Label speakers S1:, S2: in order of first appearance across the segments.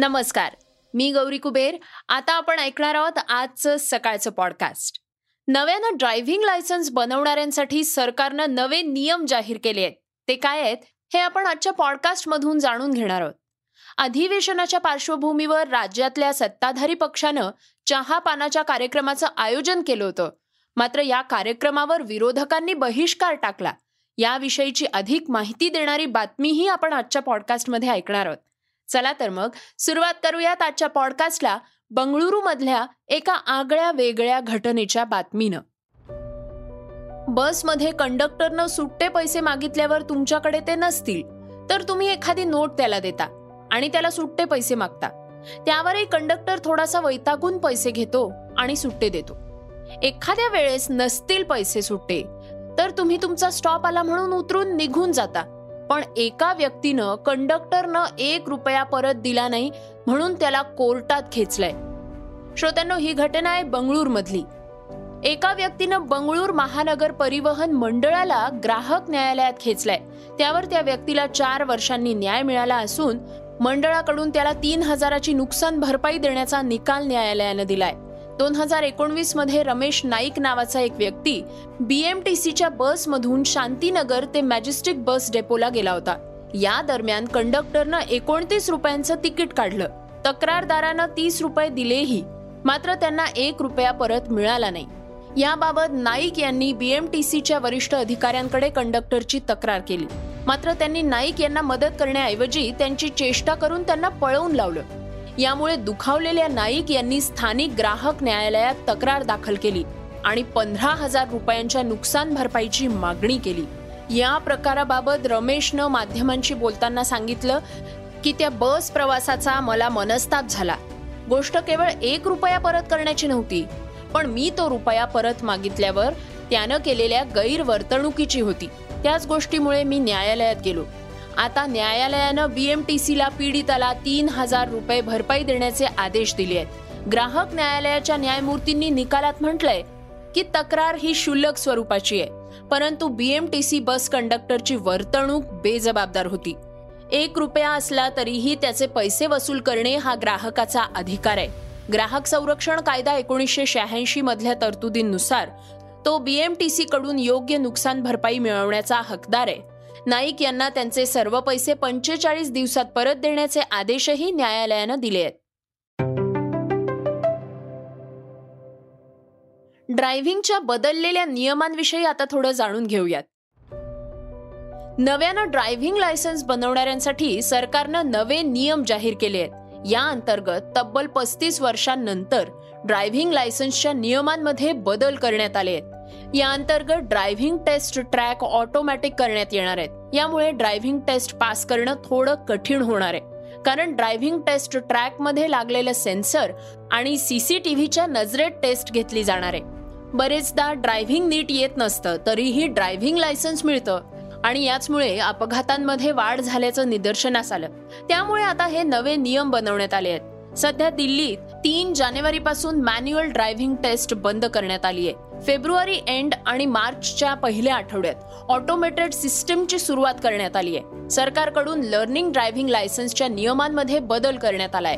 S1: नमस्कार मी गौरी कुबेर. आता आपण ऐकणार आहोत आजचं सकाळचं पॉडकास्ट नव्यानं ड्रायव्हिंग लायसन्स बनवणाऱ्यांसाठी सरकारनं नवे नियम जाहीर केले आहेत. ते काय आहेत हे आपण आजच्या पॉडकास्टमधून जाणून घेणार आहोत. अधिवेशनाच्या पार्श्वभूमीवर राज्यातल्या सत्ताधारी पक्षानं चहा पानाच्या कार्यक्रमाचं आयोजन केलं होतं. मात्र या कार्यक्रमावर विरोधकांनी बहिष्कार टाकला. याविषयीची अधिक माहिती देणारी बातमीही आपण आजच्या पॉडकास्टमध्ये ऐकणार आहोत. चला तर मग सुरुवात करूयात आजच्या पॉडकास्टला बंगळुरू मधल्या एका आगळ्या वेगळ्या घटनेच्या बातमीनं. बसमध्ये कंडक्टरनं सुट्टे पैसे मागितल्यावर तुमच्याकडे ते नसतील तर तुम्ही एखादी नोट त्याला देता आणि त्याला सुट्टे पैसे मागता. त्यावरही कंडक्टर थोडासा वैतागून पैसे घेतो आणि सुट्टे देतो. एखाद्या वेळेस नसतील पैसे सुट्टे तर तुम्ही तुमचा स्टॉप आला म्हणून उतरून निघून जाता. पण एका व्यक्तीनं कंडक्टरनं एक रुपया परत दिला नाही म्हणून त्याला कोर्टात खेचलंय. श्रोत्यांनो ही घटना आहे बंगळूर मधली एका व्यक्तीनं बंगळूर महानगर परिवहन मंडळाला ग्राहक न्यायालयात खेचलाय. त्यावर त्या व्यक्तीला चार वर्षांनी न्याय मिळाला असून मंडळाकडून त्याला तीन हजाराची नुकसान भरपाई देण्याचा निकाल न्यायालयानं दिलाय. दोन हजार एकोणवीसमध्ये रमेश नाईक नावाचा एक व्यक्ती बीएमटीसीच्या बसमधून शांतीनगर ते मॅजेस्टिक बस डेपोला गेला होता. या दरम्यान कंडक्टरनं एकोणतीस रुपयांचं तिकीट काढलं. तक्रारदारानं तीस रुपये दिलेही. मात्र त्यांना एक रुपया परत मिळाला नाही. याबाबत नाईक यांनी बीएमटीसीच्या वरिष्ठ अधिकाऱ्यांकडे कंडक्टरची तक्रार केली. मात्र त्यांनी नाईक यांना मदत करण्याऐवजी त्यांची चेष्टा करून त्यांना पळवून लावलं. यामुळे दुखावलेल्या नाईक यांनी स्थानिक ग्राहक न्यायालयात तक्रार दाखल केली आणि पंधरा हजार रुपयांच्या नुकसान भरपाईची मागणी केली. या प्रकाराबाबत रमेशनं माध्यमांशी बोलताना सांगितलं की त्या बस प्रवासाचा मला मनस्ताप झाला. गोष्ट केवळ एक रुपया परत करण्याची नव्हती पण मी तो रुपया परत मागितल्यावर त्यानं केलेल्या गैरवर्तणुकीची होती. त्याच गोष्टीमुळे मी न्यायालयात गेलो. आता न्यायालयानं बीएमटीसीला पीडिताला तीन हजार रुपये भरपाई देण्याचे आदेश दिले आहेत. ग्राहक न्यायालयाच्या न्यायमूर्तींनी निकालात म्हटलंय की तक्रार ही क्षुल्लक स्वरूपाची आहे. परंतु बीएमटीसी बस कंडक्टरची वर्तणूक बेजबाबदार होती. एक रुपया असला तरीही त्याचे पैसे वसूल करणे हा ग्राहकाचा अधिकार आहे. ग्राहक संरक्षण कायदा एकोणीसशे शहाऐंशी मधल्या तरतुदींनुसार तो बीएमटीसी कडून योग्य नुकसान भरपाई मिळवण्याचा हकदार आहे. नाईक यांना त्यांचे सर्व पैसे पंचेचाळीस दिवसात परत देण्याचे आदेशही न्यायालयानं दिले आहेत. ड्रायव्हिंगच्या बदललेल्या नियमांविषयी आता थोडं जाणून घेऊयात. नव्यानं ड्रायव्हिंग लायसन्स बनवणाऱ्यांसाठी सरकारनं नवे नियम जाहीर केले आहेत. या अंतर्गत तब्बल पस्तीस वर्षांनंतर ड्रायव्हिंग लायसन्सच्या नियमांमध्ये बदल करण्यात आले आहेत. या अंतर्गत ड्रायव्हिंग टेस्ट ट्रॅक ऑटोमॅटिक करण्यात येणार आहेत. यामुळे ड्रायव्हिंग टेस्ट पास करणं थोडं कठीण होणार आहे. कारण ड्रायव्हिंग टेस्ट ट्रॅकमध्ये लागलेलं सेन्सर आणि सीसीटीव्हीच्या नजरेत टेस्ट घेतली जाणार आहे. बरेचदा ड्रायव्हिंग नीट येत नसतं तरीही ड्रायव्हिंग लायसन्स मिळतं. आणि याचमुळे अपघातांमध्ये वाढ झाल्याचं निदर्शनास आलं. त्यामुळे आता हे नवे नियम बनवण्यात आले आहेत. सध्या दिल्लीत तीन जानेवारी पासून मॅन्युअल ड्रायव्हिंग टेस्ट बंद करण्यात आली आहे. फेब्रुवारी एंड आणि मार्चच्या पहिल्या आठवड्यात ऑटोमेटेड सिस्टमची सुरुवात करण्यात आली आहे. सरकारकडून लर्निंग ड्रायव्हिंग लायसन्सच्या नियमांमध्ये बदल करण्यात आलाय.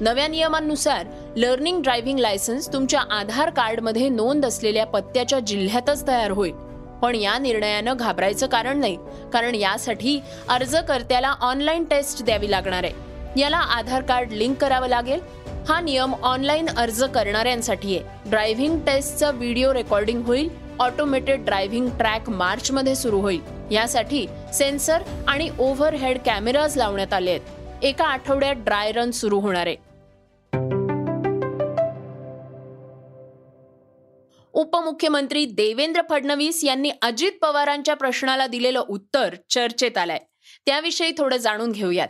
S1: नव्या नियमांनुसार लर्निंग ड्रायव्हिंग लायसन्स तुमच्या आधार कार्डमध्ये नोंद असलेल्या पत्त्याच्या जिल्ह्यातच तयार होईल. पण या निर्णयानं घाबरायचं कारण नाही कारण यासाठी अर्जकर्त्याला ऑनलाईन टेस्ट द्यावी लागणार आहे. याला आधार कार्ड लिंक करावं लागेल. हा नियम ऑनलाईन अर्ज करणाऱ्यांसाठी आहे ड्रायव्हिंग टेस्टचं व्हिडिओ रेकॉर्डिंग होईल. ऑटोमेटेड ड्रायव्हिंग ट्रॅक मार्च मध्ये सुरू होईल. यासाठी सेन्सर आणि ओव्हरहेड कॅमेराज लावण्यात आले आहेत. एका आठवड्यात ड्राय रन सुरू होणार आहे. उपमुख्यमंत्री देवेंद्र फडणवीस यांनी अजित पवारांच्या प्रश्नाला दिलेलं उत्तर चर्चेत आलंय. त्याविषयी थोडं जाणून घेऊयात.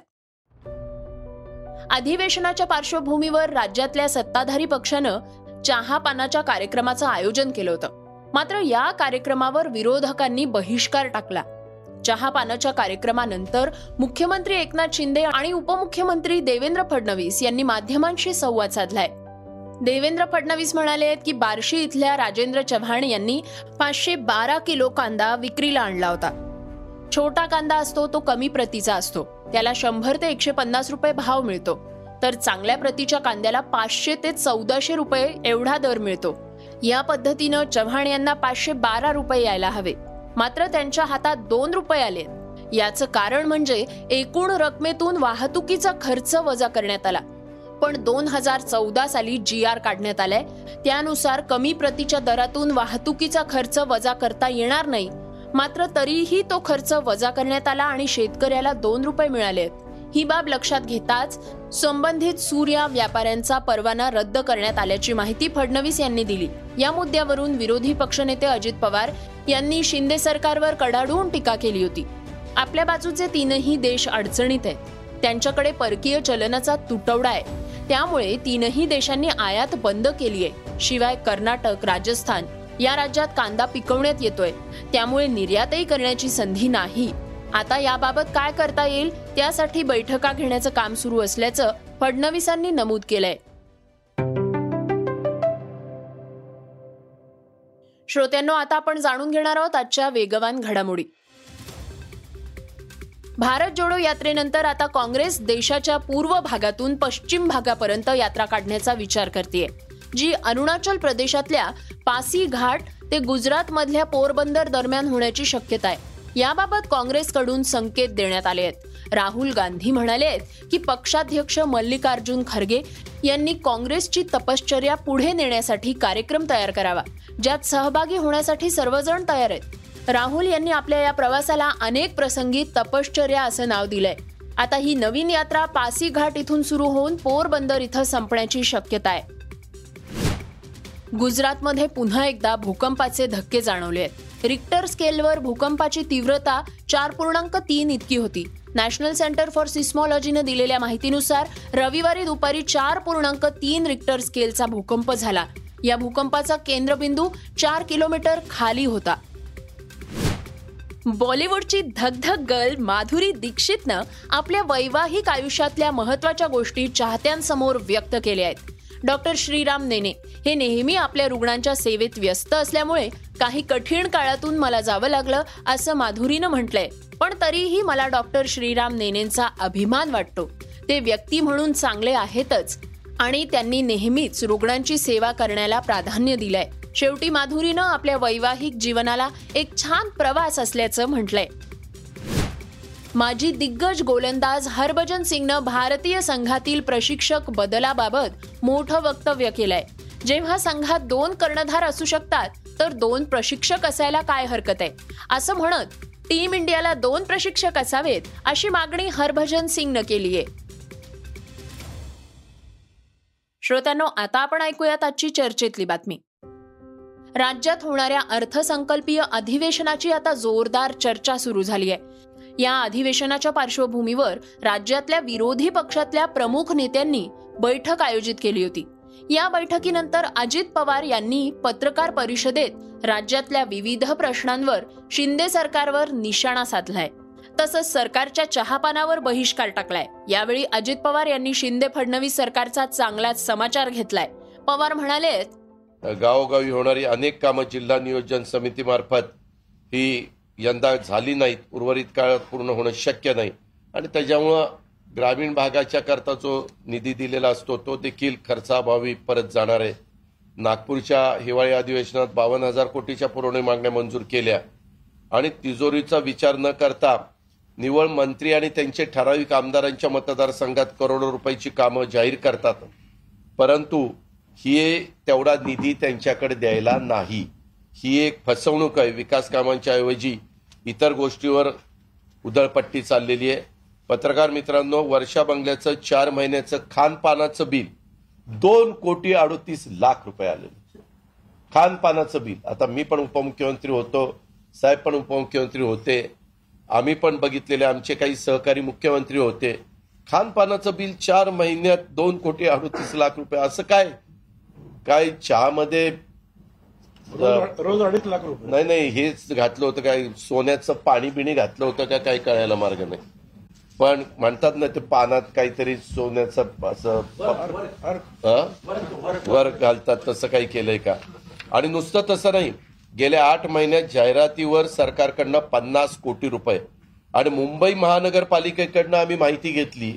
S1: अधिवेशनाच्या पार्श्वभूमीवर राज्यातल्या सत्ताधारी पक्षानं चहा पानाच्या कार्यक्रमाचं आयोजन केलं होतं. मात्र या कार्यक्रमावर विरोधकांनी बहिष्कार टाकला. चहा पानाच्या कार्यक्रमानंतर मुख्यमंत्री एकनाथ शिंदे आणि उपमुख्यमंत्री देवेंद्र फडणवीस यांनी माध्यमांशी संवाद साधलाय. देवेंद्र फडणवीस म्हणाले आहेत की बार्शी इथल्या राजेंद्र चव्हाण यांनी पाचशे बारा किलो कांदा विक्रीला आणला होता. छोटा कांदा असतो तो कमी प्रतीचा असतो. त्याला शंभर ते एकशे पन्नास रुपये भाव मिळतो. तर चांगल्या प्रतीच्या कांद्याला पाचशे ते चौदाशे रुपये एवढा दर मिळतो. या पद्धतीनं चव्हाण यांना पाचशे बारा रुपये यायला हवे. मात्र त्यांच्या हातात दोन रुपये आले. याचं कारण म्हणजे एकूण रकमेतून वाहतुकीचा खर्च वजा करण्यात आला. पण दोन हजार चौदा साली जी आर काढण्यात आलाय. त्यानुसार कमी प्रतीच्या दरातून वाहतुकीचा खर्च वजा करता येणार नाही. मात्र तरीही तो खर्च वजा करण्यात आला आणि शेतकऱ्याला दोन रुपये मिळाले. ही बाब लक्षात घेताच संबंधित सूर्या व्यापाऱ्यांचा परवाना रद्द करण्यात आल्याची माहिती फडणवीस यांनी दिली. या मुद्द्यावरून विरोधी पक्षनेते अजित पवार यांनी शिंदे सरकारवर कडाडून टीका केली होती. आपल्या बाजूचे तीनही देश अडचणीत आहेत. त्यांच्याकडे परकीय चलनाचा तुटवडा आहे. त्यामुळे तीनही देशांनी आयात बंद केली आहे. शिवाय कर्नाटक राजस्थान या राज्यात कांदा पिकवण्यात येतोय. त्यामुळे निर्यातही करण्याची संधी नाही. आता याबाबत काय करता येईल? त्यासाठी बैठका घेण्याचं काम सुरू असल्याचं फडणवीसांनी नमूद केलंय. श्रोत्यांनो आता आपण जाणून घेणार आहोत आजच्या वेगवान घडामोडी. भारत जोडो यात्रेनंतर आता काँग्रेस देशाच्या पूर्व भागातून पश्चिम भागापर्यंत यात्रा काढण्याचा विचार करते जी अरुणाचल प्रदेशातल्या पासी घाट ते गुजरात मधल्या पोरबंदर दरम्यान होण्याची शक्यता आहे. याबाबत काँग्रेसकडून संकेत देण्यात आले आहेत. राहुल गांधी म्हणाले आहेत की पक्षाध्यक्ष मल्लिकार्जुन खरगे यांनी काँग्रेसची तपश्चर्या पुढे नेण्यासाठी कार्यक्रम तयार करावा ज्यात सहभागी होण्यासाठी सर्वजण तयार आहेत. राहुल यांनी आपल्या या प्रवासाला अनेक प्रसंगी तपश्चर्या असं नाव दिलंय. आता ही नवीन यात्रा पासी घाट इथून सुरू होऊन पोरबंदर इथं संपण्याची शक्यता आहे. गुजरातमध्ये पुन्हा एकदा भूकंपाचे धक्के जाणवले आहेत. रिक्टर स्केलवर भूकंपाची तीव्रता चार पूर्णांक तीन इतकी होती. नॅशनल सेंटर फॉर सिस्मॉलॉजीने दिलेल्या माहितीनुसार रविवारी दुपारी चार पूर्णांक तीन रिक्टर स्केलचा भूकंप झाला. या भूकंपाचा केंद्रबिंदू चार किलोमीटर खाली होता. बॉलिवूडची धगधग गर्ल माधुरी दीक्षितनं आपल्या वैवाहिक आयुष्यातल्या महत्त्वाच्या गोष्टी चाहत्यांसमोर व्यक्त केल्या आहेत. डॉक्टर श्रीराम नेने. हे नेहमी आपल्या रुग्णांच्या सेवेत व्यस्त असल्यामुळे काही कठीण काळातून मला जावं लागलं असं माधुरीनं म्हटलंय. पण तरीही मला डॉक्टर श्रीराम नेनेंचा अभिमान वाटतो. ते व्यक्ती म्हणून चांगले आहेतच. आणि त्यांनी नेहमीच रुग्णांची सेवा करण्याला प्राधान्य दिलंय. शेवटी माधुरीनं आपल्या वैवाहिक जीवनाला एक छान प्रवास असल्याचं म्हटलंय. माजी दिग्गज गोलंदाज हरभजन सिंगनं भारतीय संघातील प्रशिक्षक बदलाबाबत मोठं वक्तव्य केलंय. जेव्हा संघात दोन कर्णधार असू शकतात तर दोन प्रशिक्षक असायला काय हरकत आहे? असं म्हणत टीम इंडियाला दोन प्रशिक्षक असावेत अशी मागणी हरभजन सिंगनं केली आहे. श्रोत्यांनो आता आपण ऐकूयात आजची चर्चेतली बातमी. राज्यात होणाऱ्या अर्थसंकल्पीय अधिवेशनाची आता जोरदार चर्चा सुरू झाली आहे. या अधिवेशनाच्या पार्श्वभूमीवर राज्यातल्या विरोधी पक्षातल्या प्रमुख नेत्यांनी बैठक आयोजित केली होती. या बैठकीनंतर अजित पवार यांनी पत्रकार परिषदेत राज्यातल्या विविध प्रश्नांवर शिंदे सरकारवर निशाणा साधलाय. तसंच सरकारच्या चहापानावर बहिष्कार टाकलाय. यावेळी अजित पवार यांनी शिंदे फडणवीस सरकारचा चांगलाच समाचार घेतलाय. पवार म्हणाले
S2: गावोगावी होणारी अनेक कामं जिल्हा नियोजन समितीमार्फत ही यंदा झाली नाहीत. उर्वरित काळात पूर्ण होणं शक्य नाही. आणि त्याच्यामुळं ग्रामीण भागाच्या करता जो निधी दिलेला असतो तो देखील खर्चाभावी परत जाणार आहे. नागपूरच्या हिवाळी अधिवेशनात बावन्न हजार कोटीच्या पुरवणी मागण्या मंजूर केल्या. आणि तिजोरीचा विचार न करता निवळ मंत्री आणि त्यांचे ठराविक आमदारांच्या मतदारसंघात करोडो रुपयाची कामं जाहीर करतात. परंतु ही तेवढा निधी त्यांच्याकडे द्यायला नाही. ही एक फसवणूक आहे विकास कामांच्या ऐवजी इतर गोष्टीवर उधळपट्टी चाललेली आहे. पत्रकार मित्रांनो वर्षा बंगल्याचं चार महिन्याचं खानपानाचं बिल दोन कोटी अडोतीस लाख रुपये आलेलं खानपानाचं बिल. आता मी पण उपमुख्यमंत्री होतो साहेब पण उपमुख्यमंत्री होते आम्ही पण बघितलेले आमचे काही सहकारी मुख्यमंत्री होते. खानपानाचं बिल चार महिन्यात दोन कोटी अडतीस लाख रुपये. असं काय? काय चहामध्ये
S3: रोज अडीच लाख रुपये.
S2: नाही नाही हेच घातलं होतं काय सोन्याचं पाणी बिणी घातलं होतं का काय कळायला मार्ग नाही. पण म्हणतात ना ते पानात काहीतरी सोन्याचं असं? वर घालतात तसं काही केलंय का? आणि नुसतं तसं नाही. गेल्या आठ महिन्यात जाहिरातीवर सरकारकडनं पन्नास कोटी रुपये. आणि मुंबई महानगरपालिकेकडनं आम्ही माहिती घेतली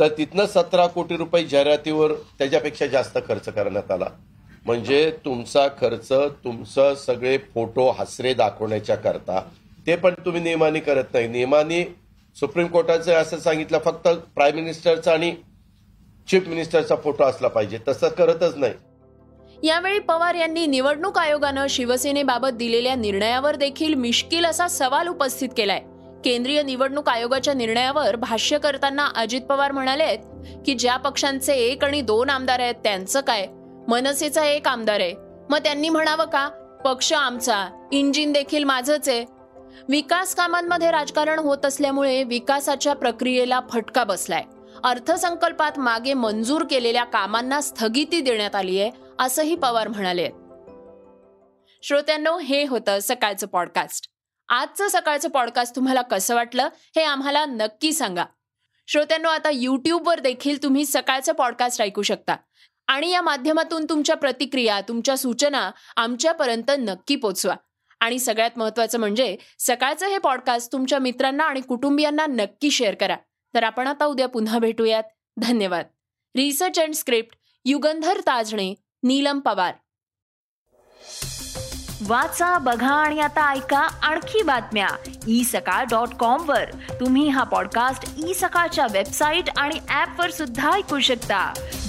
S2: तर तिथनं सतरा कोटी रुपये जाहिरातीवर त्याच्यापेक्षा जास्त खर्च करण्यात आला. म्हणजे तुमचा खर्च तुमचं सगळे फोटो हसरे दाखवण्याच्या करता. ते पण तुम्ही नियमाने करत नाही. नियमाने सुप्रीम कोर्टाचं असं सांगितलं फक्त प्राईम मिनिस्टरचा आणि चीफ मिनिस्टरचा फोटो असला पाहिजे. तसं करतच नाही.
S1: यावेळी पवार यांनी निवडणूक आयोगानं शिवसेनेबाबत दिलेल्या निर्णयावर देखील मिश्किल असा सवाल उपस्थित केलाय. केंद्रीय निवडणूक आयोगाच्या निर्णयावर भाष्य करताना अजित पवार म्हणाले की ज्या पक्षांचे एक आणि दोन आमदार आहेत त्यांचं काय? मनसेचा एक आमदार आहे. मग त्यांनी म्हणावं का पक्ष आमचा इंजिन देखील माझंच आहे. विकास कामांमध्ये राजकारण होत असल्यामुळे विकासाच्या प्रक्रियेला फटका बसलाय. अर्थसंकल्पात मागे मंजूर केलेल्या कामांना स्थगिती देण्यात आली आहे असंही पवार म्हणाले. श्रोत्यांनो हे होतं सकाळचं पॉडकास्ट आजचं सकाळचं पॉडकास्ट तुम्हाला कसं वाटलं हे आम्हाला नक्की सांगा. श्रोत्यांनो आता यूट्यूबवर देखील तुम्ही सकाळचं पॉडकास्ट ऐकू शकता. आणि या माध्यमातून तुमच्या प्रतिक्रिया तुमच्या सूचना आमच्यापर्यंत नक्की पोचवा. आणि सगळ्यात महत्त्वाचं म्हणजे सकाळचं हे पॉडकास्ट तुमच्या मित्रांना आणि कुटुंबियांना नक्की शेअर करा. तर आपण आता उद्या पुन्हा भेटूयात. धन्यवाद. Research and script Yugandhar Tajane Neelam Pawar.
S4: वाचा बघा आणि आता ऐका आणखी बातम्या. ई सकाळ डॉट कॉम वर. तुम्ही हा पॉडकास्ट ई सकाळच्या वेबसाईट आणि ऍप वर सुद्धा ऐकू शकता.